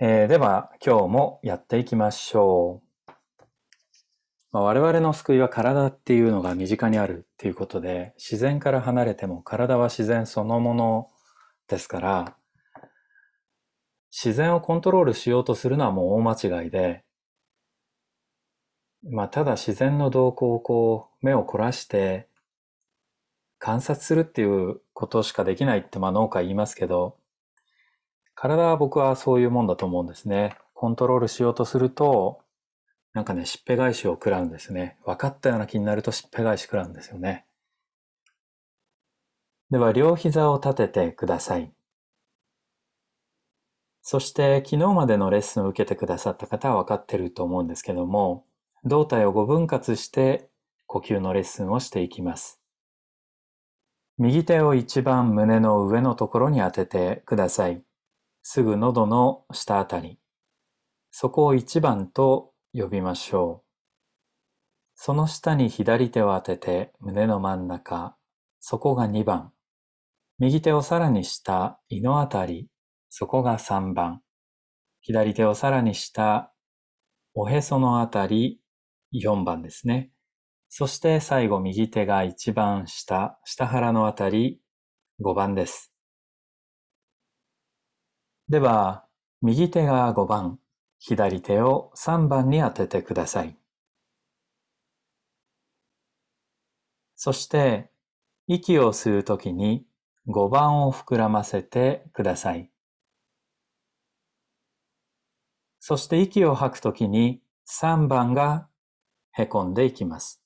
えーでは今日もやっていきましょう。まあ我々の救いは体っていうのが身近にあるっていうことで自然から離れても体は自然そのものですから自然をコントロールしようとするのはもう大間違いでまあただ自然の動向をこう目を凝らして観察するっていうことしかできないってまあ農家言いますけど体は僕はそういうもんだと思うんですね。コントロールしようとすると、なんかね、しっぺ返しを食らうんですね。分かったような気になるとしっぺ返し食らうんですよね。では、両膝を立ててください。そして、昨日までのレッスンを受けてくださった方は分かってると思うんですけども、胴体を5分割して呼吸のレッスンをしていきます。右手を一番胸の上のところに当ててください。すぐ喉の下あたり。そこを一番と呼びましょう。その下に左手を当てて胸の真ん中。そこが2番。右手をさらに下、胃のあたり。そこが3番。左手をさらに下、おへそのあたり。4番ですね。そして最後右手が一番下、下腹のあたり。5番です。では、右手が5番、左手を3番に当ててください。そして、息を吸うときに5番を膨らませてください。そして息を吐くときに3番がへこんでいきます。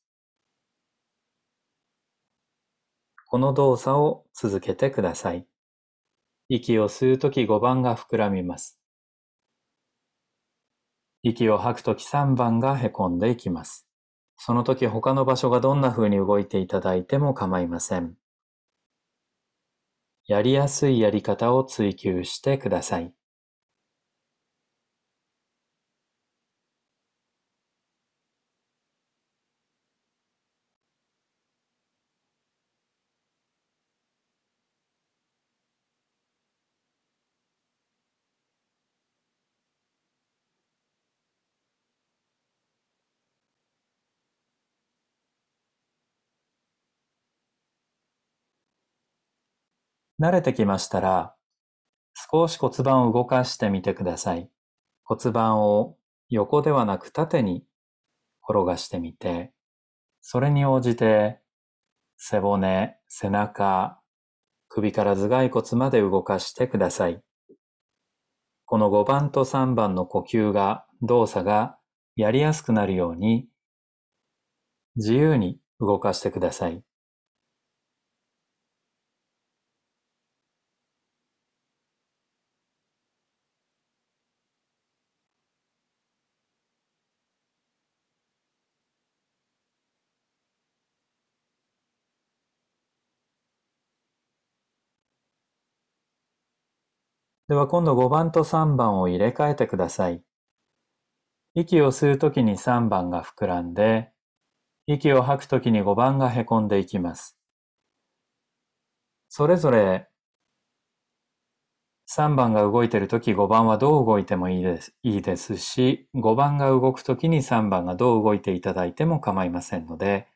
この動作を続けてください。息を吸うとき5番が膨らみます。息を吐くとき3番がへこんでいきます。そのとき他の場所がどんな風に動いていただいても構いません。やりやすいやり方を追求してください。慣れてきましたら、少し骨盤を動かしてみてください。骨盤を横ではなく縦に転がしてみて、それに応じて背骨、背中、首から頭蓋骨まで動かしてください。この5番と3番の呼吸が、動作がやりやすくなるように、自由に動かしてください。では今度5番と3番を入れ替えてください。息を吸うときに3番が膨らんで、息を吐くときに5番がへこんでいきます。それぞれ3番が動いているとき5番はどう動いてもいいですいいですし、5番が動くときに3番がどう動いていただいても構いませんので、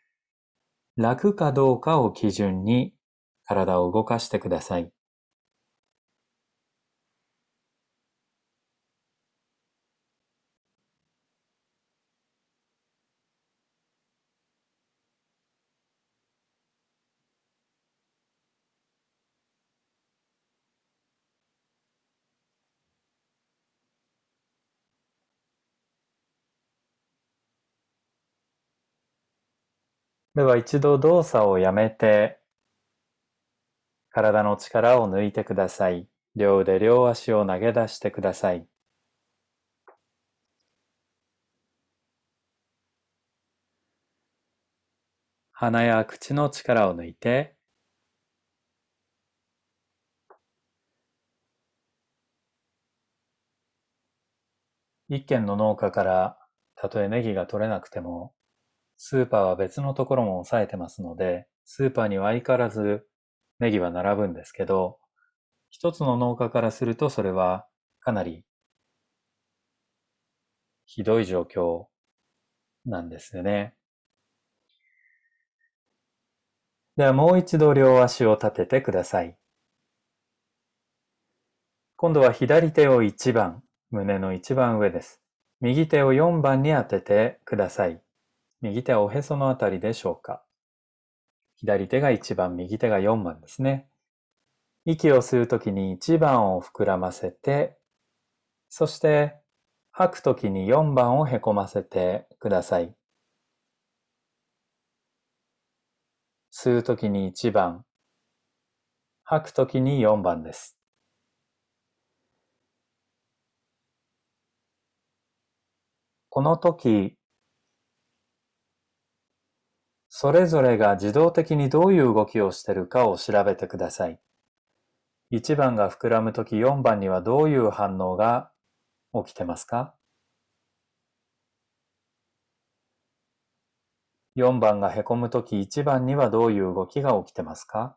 楽かどうかを基準に体を動かしてください。では一度動作をやめて、体の力を抜いてください。両腕両足を投げ出してください。鼻や口の力を抜いて、一軒の農家からたとえネギが取れなくても、スーパーは別のところも抑えてますので、スーパーには相変わらずネギは並ぶんですけど、一つの農家からするとそれはかなりひどい状況なんですよね。ではもう一度両足を立ててください。今度は左手を1番、胸の一番上です。右手を4番に当ててください。右手はおへそのあたりでしょうか。左手が1番、右手が4番ですね。息を吸うときに1番を膨らませて、そして吐くときに4番をへこませてください。吸うときに1番、吐くときに4番です。この時、それぞれが自動的にどういう動きをしているかを調べてください。1番が膨らむとき4番にはどういう反応が起きてますか ?4 番がへこむとき1番にはどういう動きが起きてますか？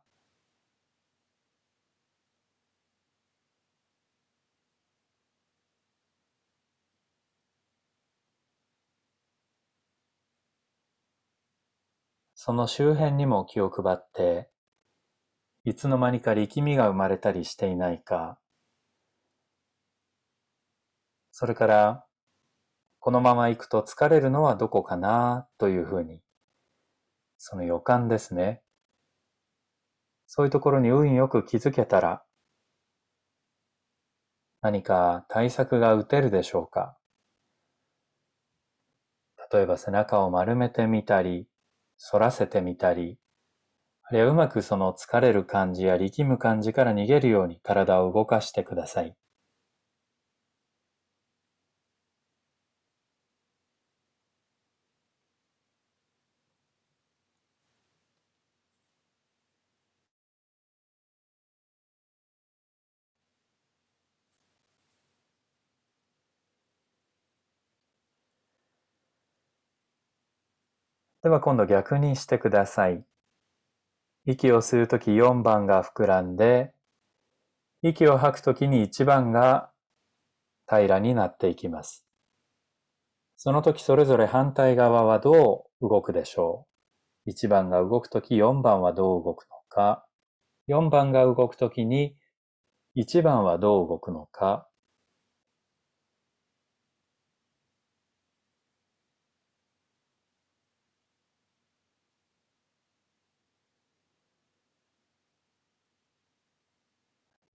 その周辺にも気を配って、いつの間にか力みが生まれたりしていないか、それから、このまま行くと疲れるのはどこかなというふうに、その予感ですね。そういうところに運よく気づけたら、何か対策が打てるでしょうか例えば背中を丸めてみたり、反らせてみたり、あるいはうまくその疲れる感じや力む感じから逃げるように体を動かしてください。では今度逆にしてください。息を吸うとき4番が膨らんで、息を吐くときに1番が平らになっていきます。その時それぞれ反対側はどう動くでしょう ?1 番が動くとき4番はどう動くのか ?4 番が動くときに1番はどう動くのか？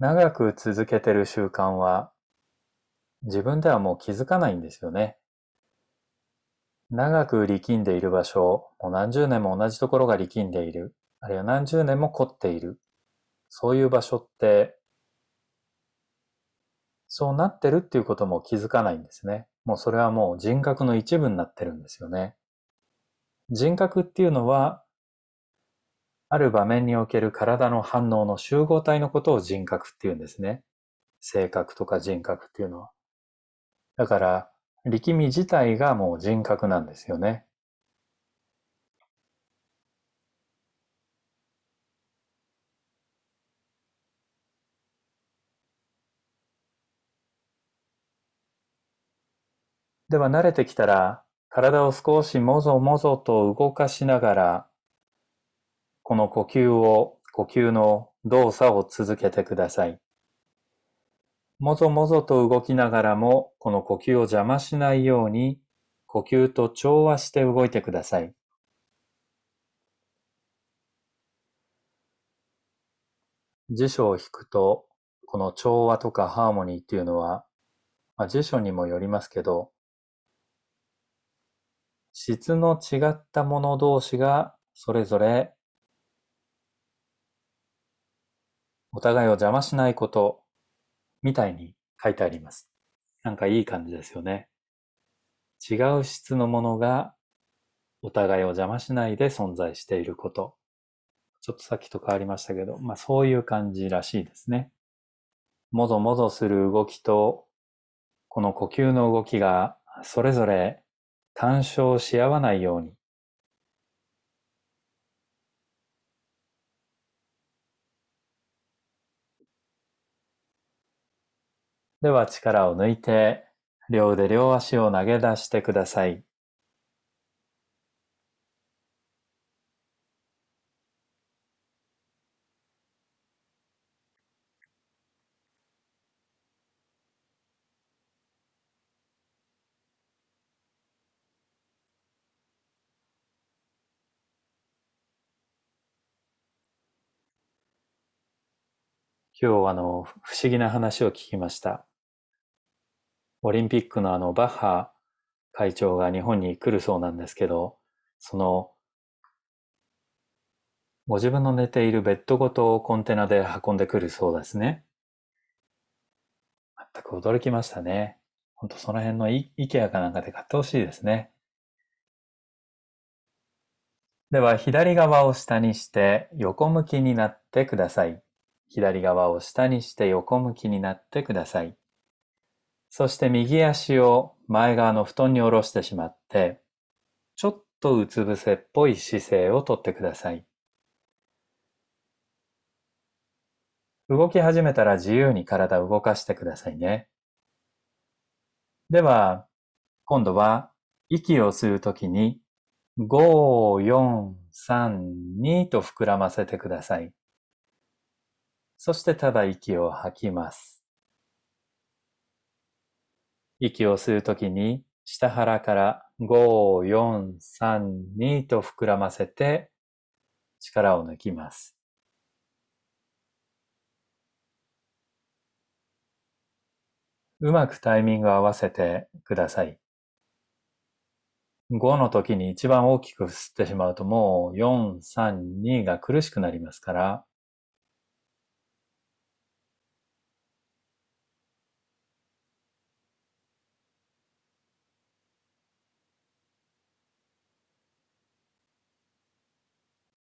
長く続けてる習慣は自分ではもう気づかないんですよね。長く力んでいる場所、もう何十年も同じところが力んでいる、あるいは何十年も凝っている、そういう場所って、そうなってるっていうことも気づかないんですね。もうそれはもう人格の一部になってるんですよね。人格っていうのはある場面における体の反応の集合体のことを人格っていうんですね。性格とか人格っていうのは。だから、力み自体がもう人格なんですよね。では慣れてきたら、体を少しもぞもぞと動かしながら、この呼吸を、呼吸の動作を続けてください。もぞもぞと動きながらも、この呼吸を邪魔しないように、呼吸と調和して動いてください。辞書を引くと、この調和とかハーモニーっていうのは、まあ、辞書にもよりますけど、質の違ったもの同士がそれぞれお互いを邪魔しないことみたいに書いてあります。なんかいい感じですよね。違う質のものがお互いを邪魔しないで存在していること。ちょっとさっきと変わりましたけど、まあそういう感じらしいですね。もぞもぞする動きと、この呼吸の動きがそれぞれ干渉し合わないようにでは力を抜いて両腕両足を投げ出してください。今日あの、不思議な話を聞きました。オリンピックのあの、バッハ会長が日本に来るそうなんですけど、その、ご自分の寝ているベッドごとコンテナで運んでくるそうですね。全く驚きましたね。ほんとその辺のイケアかなんかで買ってほしいですね。では、左側を下にして横向きになってください。左側を下にして横向きになってください。そして右足を前側の布団に下ろしてしまって、ちょっとうつ伏せっぽい姿勢をとってください。動き始めたら自由に体を動かしてくださいね。では、今度は息を吸うときに5、4、3、2と膨らませてください。そしてただ息を吐きます。息を吸うときに下腹から5、4、3、2と膨らませて力を抜きます。うまくタイミングを合わせてください。5の時に一番大きく吸ってしまうともう4、3、2が苦しくなりますから、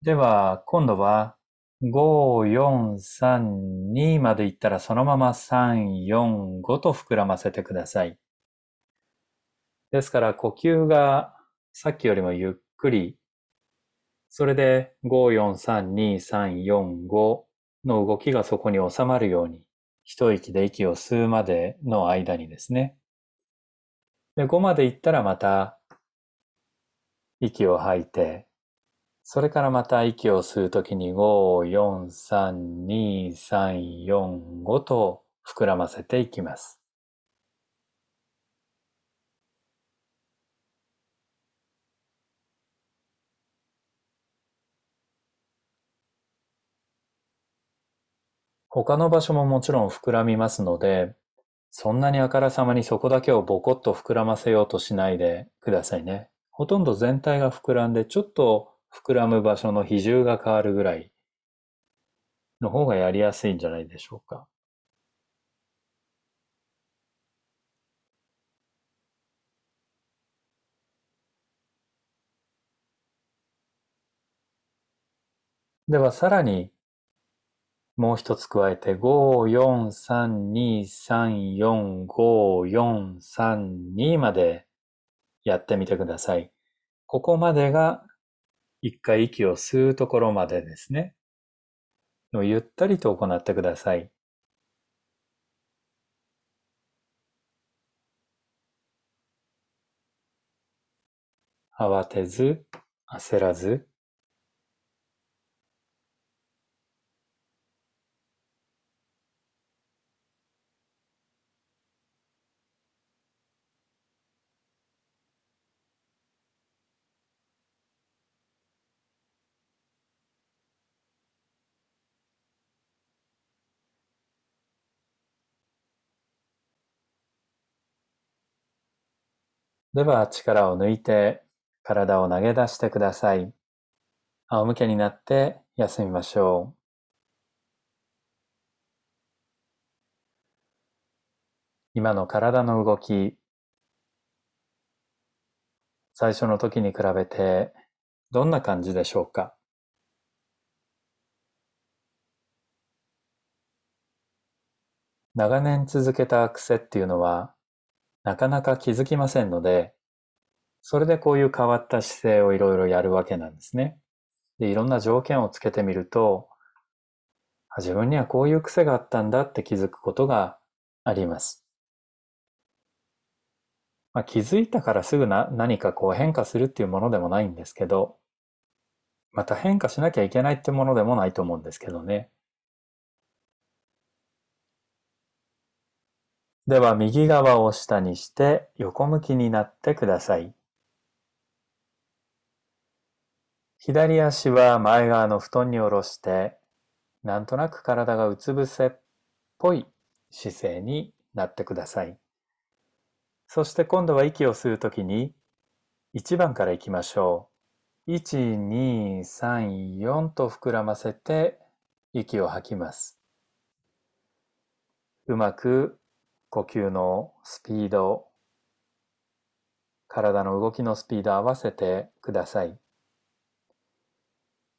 では、今度は、5、4、3、2までいったらそのまま3、4、5と膨らませてください。ですから呼吸がさっきよりもゆっくり、それで5、4、3、2、3、4、5の動きがそこに収まるように、一息で息を吸うまでの間にですね。で5までいったらまた息を吐いて、それからまた息を吸うときに5、4、3、2、3、4、5と膨らませていきます。他の場所ももちろん膨らみますので、そんなにあからさまにそこだけをボコッと膨らませようとしないでくださいね。ほとんど全体が膨らんで、ちょっと膨らむ場所の比重が変わるぐらいの方がやりやすいんじゃないでしょうか。ではさらにもう一つ加えて5、4、3、2、3、4、5、4、3、2までやってみてください。ここまでが一回息を吸うところまでですね。ゆったりと行ってください。慌てず、焦らず、では力を抜いて体を投げ出してください。仰向けになって休みましょう。今の体の動き、最初の時に比べてどんな感じでしょうか？長年続けた癖っていうのはなかなか気づきませんので、それでこういう変わった姿勢をいろいろやるわけなんですね。で、いろんな条件をつけてみると、自分にはこういう癖があったんだって気づくことがあります。まあ、気づいたからすぐな何かこう変化するっていうものでもないんですけど、また変化しなきゃいけないってものでもないと思うんですけどね。では右側を下にして横向きになってください。左足は前側の布団に下ろして、なんとなく体がうつ伏せっぽい姿勢になってください。そして今度は息を吸うときに1番からいきましょう。1、2、3、4と膨らませて息を吐きます。うまく呼吸のスピード、体の動きのスピード合わせてください。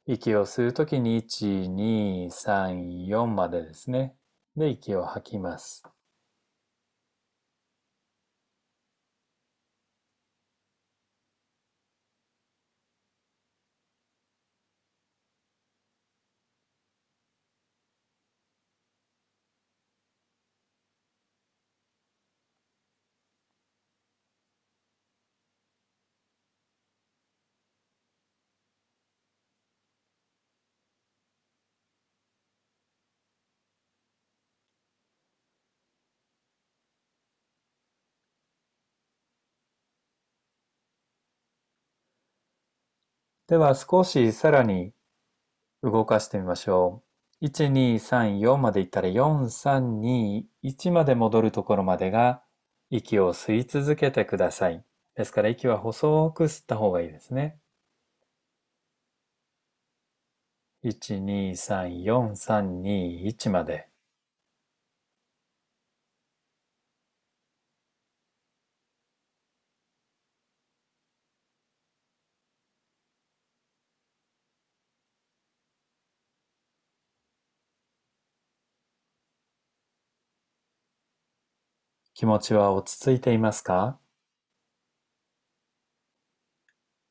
息を吸うときに1、2、3、4までですね。で、息を吐きます。では少しさらに動かしてみましょう。1、2、3、4までいったら4、3、2、1まで戻るところまでが息を吸い続けてください。ですから息は細く吸った方がいいですね。1、2、3、4、3、2、1まで。気持ちは落ち着いていますか？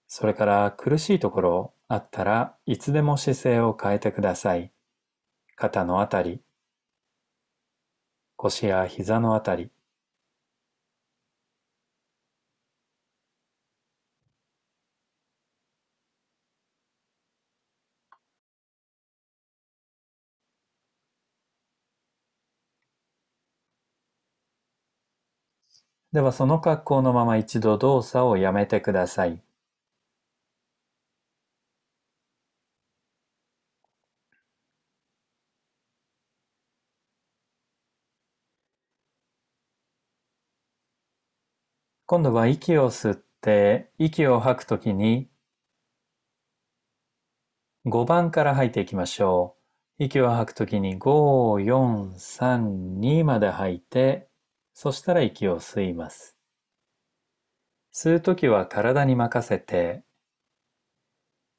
それから苦しいところあったらいつでも姿勢を変えてください。肩のあたり、腰や膝のあたり、ではその格好のまま一度動作をやめてください。今度は息を吸って息を吐くときに5番から吐いていきましょう。息を吐くときに5、4、3、2まで吐いてそしたら息を吸います。吸うときは体に任せて、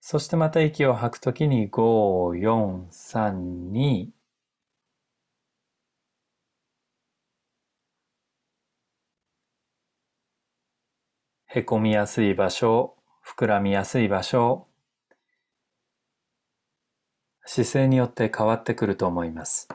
そしてまた息を吐くときに5、4、3、2、へこみやすい場所、膨らみやすい場所、姿勢によって変わってくると思います。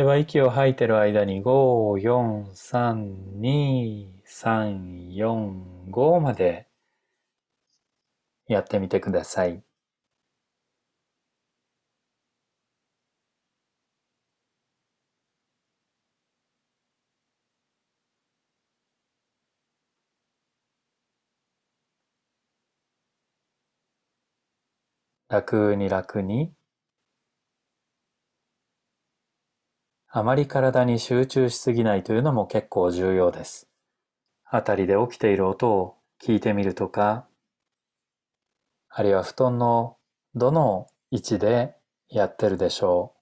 では息を吐いてる間に5、4、3、2、3、4、5までやってみてください。楽に楽にあまり体に集中しすぎないというのも結構重要です。あたりで起きている音を聞いてみるとか、あるいは布団のどの位置でやってるでしょう。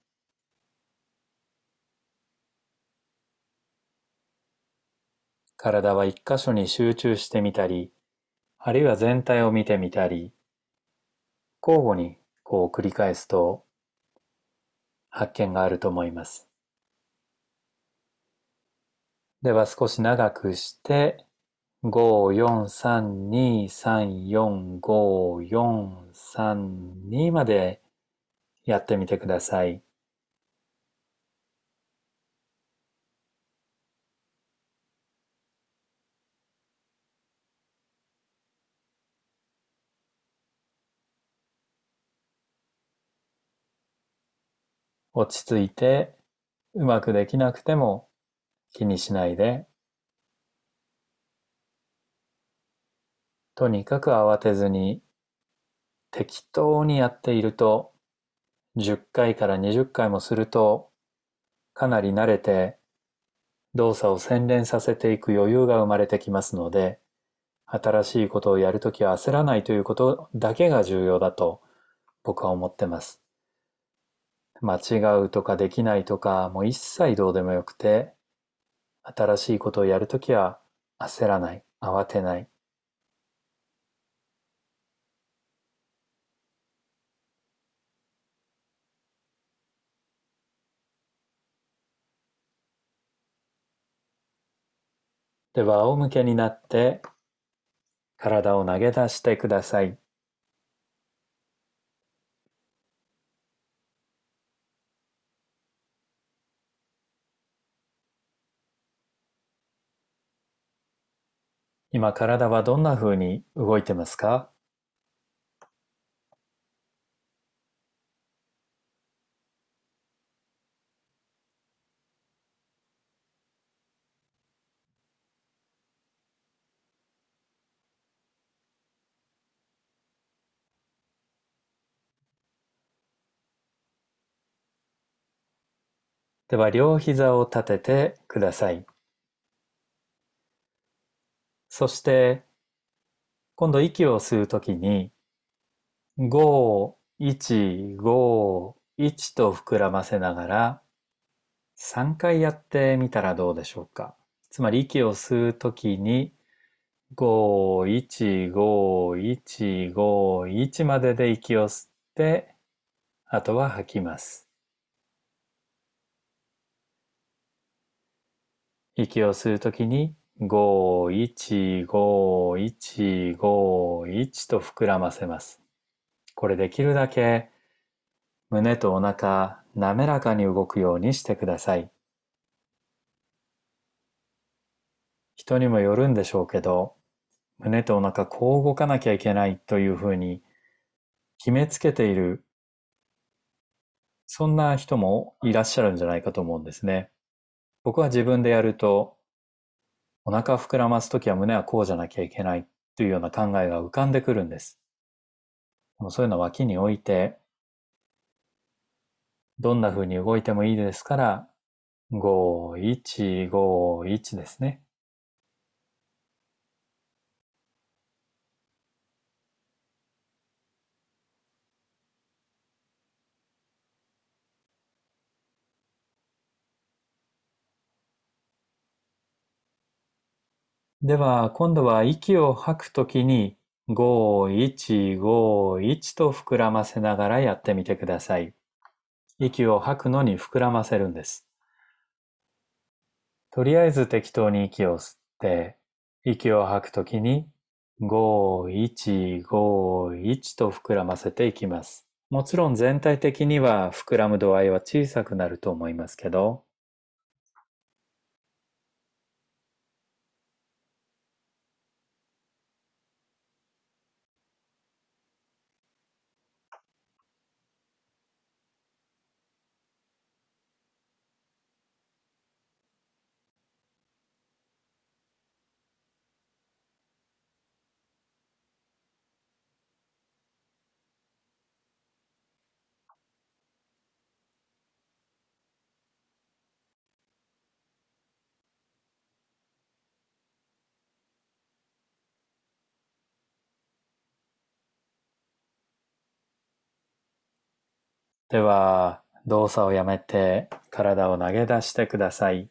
体は一箇所に集中してみたり、あるいは全体を見てみたり、交互にこう繰り返すと発見があると思います。では少し長くして、543234543までやってみてください。落ち着いてうまくできなくても気にしないでとにかく慌てずに適当にやっていると10回から20回もするとかなり慣れて動作を洗練させていく余裕が生まれてきますので新しいことをやるときは焦らないということだけが重要だと僕は思ってます。間違うとかできないとかもう一切どうでもよくて新しいことをやるときは焦らない慌てないでは仰向けになって体を投げ出してください。今体はどんな風に動いてますか？では両膝を立ててください。そして、今度息を吸うときに、5、1、5、1と膨らませながら、3回やってみたらどうでしょうか。つまり息を吸うときに、5、1、5、1、5、1までで息を吸って、あとは吐きます。息を吸うときに5、1、5、1、5、1と膨らませます。これできるだけ胸とお腹滑らかに動くようにしてください。人にもよるんでしょうけど、胸とお腹こう動かなきゃいけないというふうに決めつけている、そんな人もいらっしゃるんじゃないかと思うんですね。僕は自分でやるとお腹膨らますときは胸はこうじゃなきゃいけないというような考えが浮かんでくるんです。もそういうのを脇に置いて、どんな風に動いてもいいですから、5、1、5、1ですね。では、今度は息を吐くときに、5、1、5、1と膨らませながらやってみてください。息を吐くのに膨らませるんです。とりあえず適当に息を吸って、息を吐くときに、5、1、5、1と膨らませていきます。もちろん全体的には膨らむ度合いは小さくなると思いますけど、では、動作をやめて体を投げ出してください。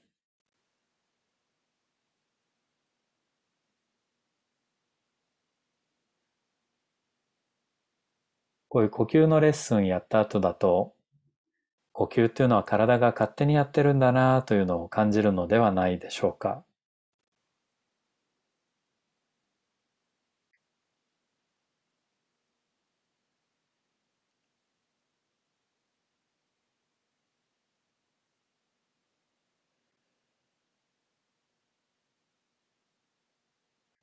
こういう呼吸のレッスンやった後だと、呼吸っていうのは体が勝手にやってるんだなというのを感じるのではないでしょうか。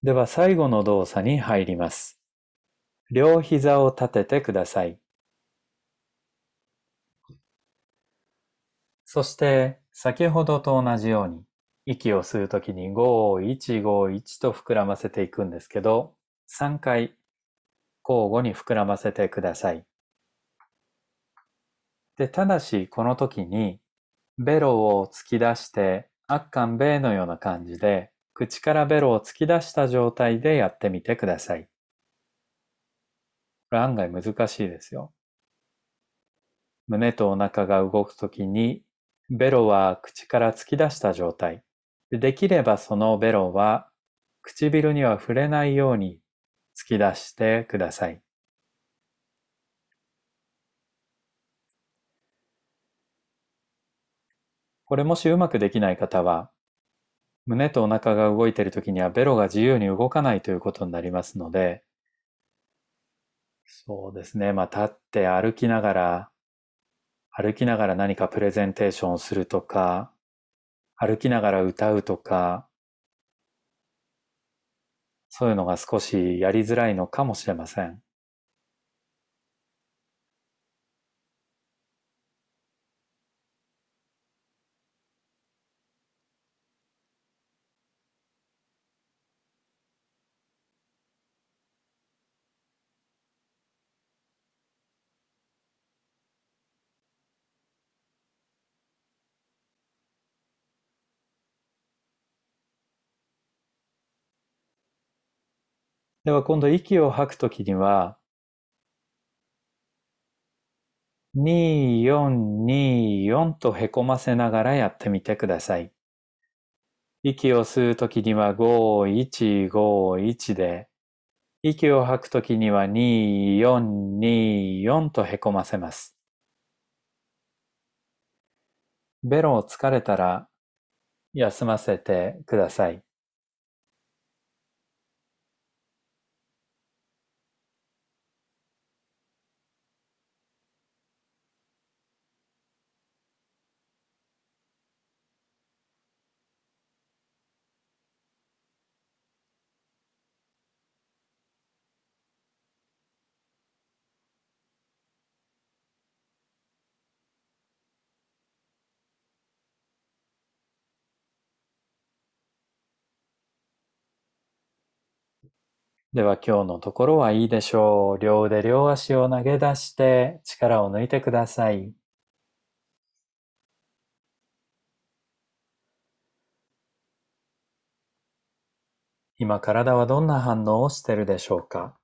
では最後の動作に入ります。両膝を立ててください。そして先ほどと同じように息を吸うときに5151と膨らませていくんですけど3回交互に膨らませてください。で、ただしこの時にベロを突き出してアッカンベーのような感じで口からベロを突き出した状態でやってみてください。これ案外難しいですよ。胸とお腹が動くときに、ベロは口から突き出した状態。できればそのベロは唇には触れないように突き出してください。これもしうまくできない方は、胸とお腹が動いているときにはベロが自由に動かないということになりますので、そうですね。まあ、立って歩きながら、歩きながら何かプレゼンテーションをするとか、歩きながら歌うとか、そういうのが少しやりづらいのかもしれません。では今度息を吐くときには、2424とへこませながらやってみてください。息を吸うときには5151で、息を吐くときには2424とへこませます。ベロを疲れたら休ませてください。では今日のところはいいでしょう。両腕両足を投げ出して力を抜いてください。今体はどんな反応をしているでしょうか？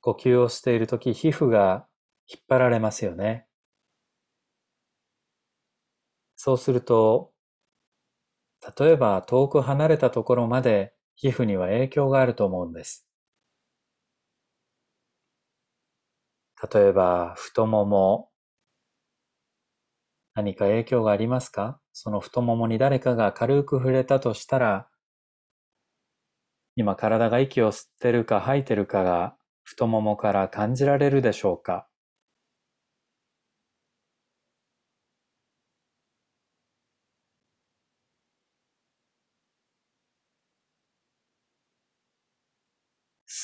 呼吸をしているとき皮膚が引っ張られますよね。そうすると例えば遠く離れたところまで皮膚には影響があると思うんです。例えば太もも、何か影響がありますか？その太ももに誰かが軽く触れたとしたら、今体が息を吸ってるか吐いてるかが太ももから感じられるでしょうか？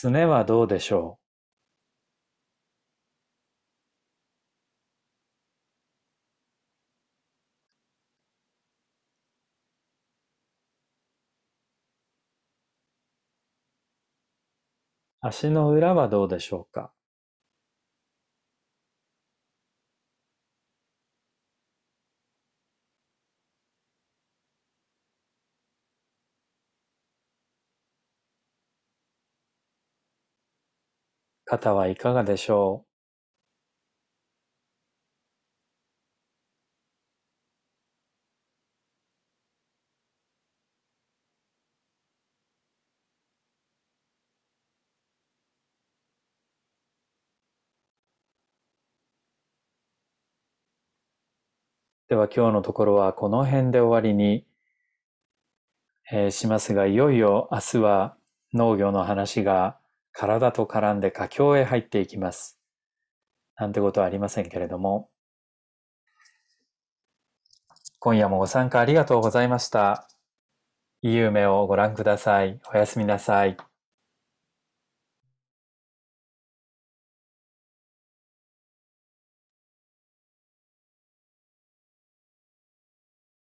すねはどうでしょう？足の裏はどうでしょうか？方はいかがでしょう？では今日のところはこの辺で終わりに、え、しますが、いよいよ明日は農業の話が体と絡んで佳境へ入っていきます。なんてことはありませんけれども、今夜もご参加ありがとうございました。いい夢をご覧ください。おやすみなさい。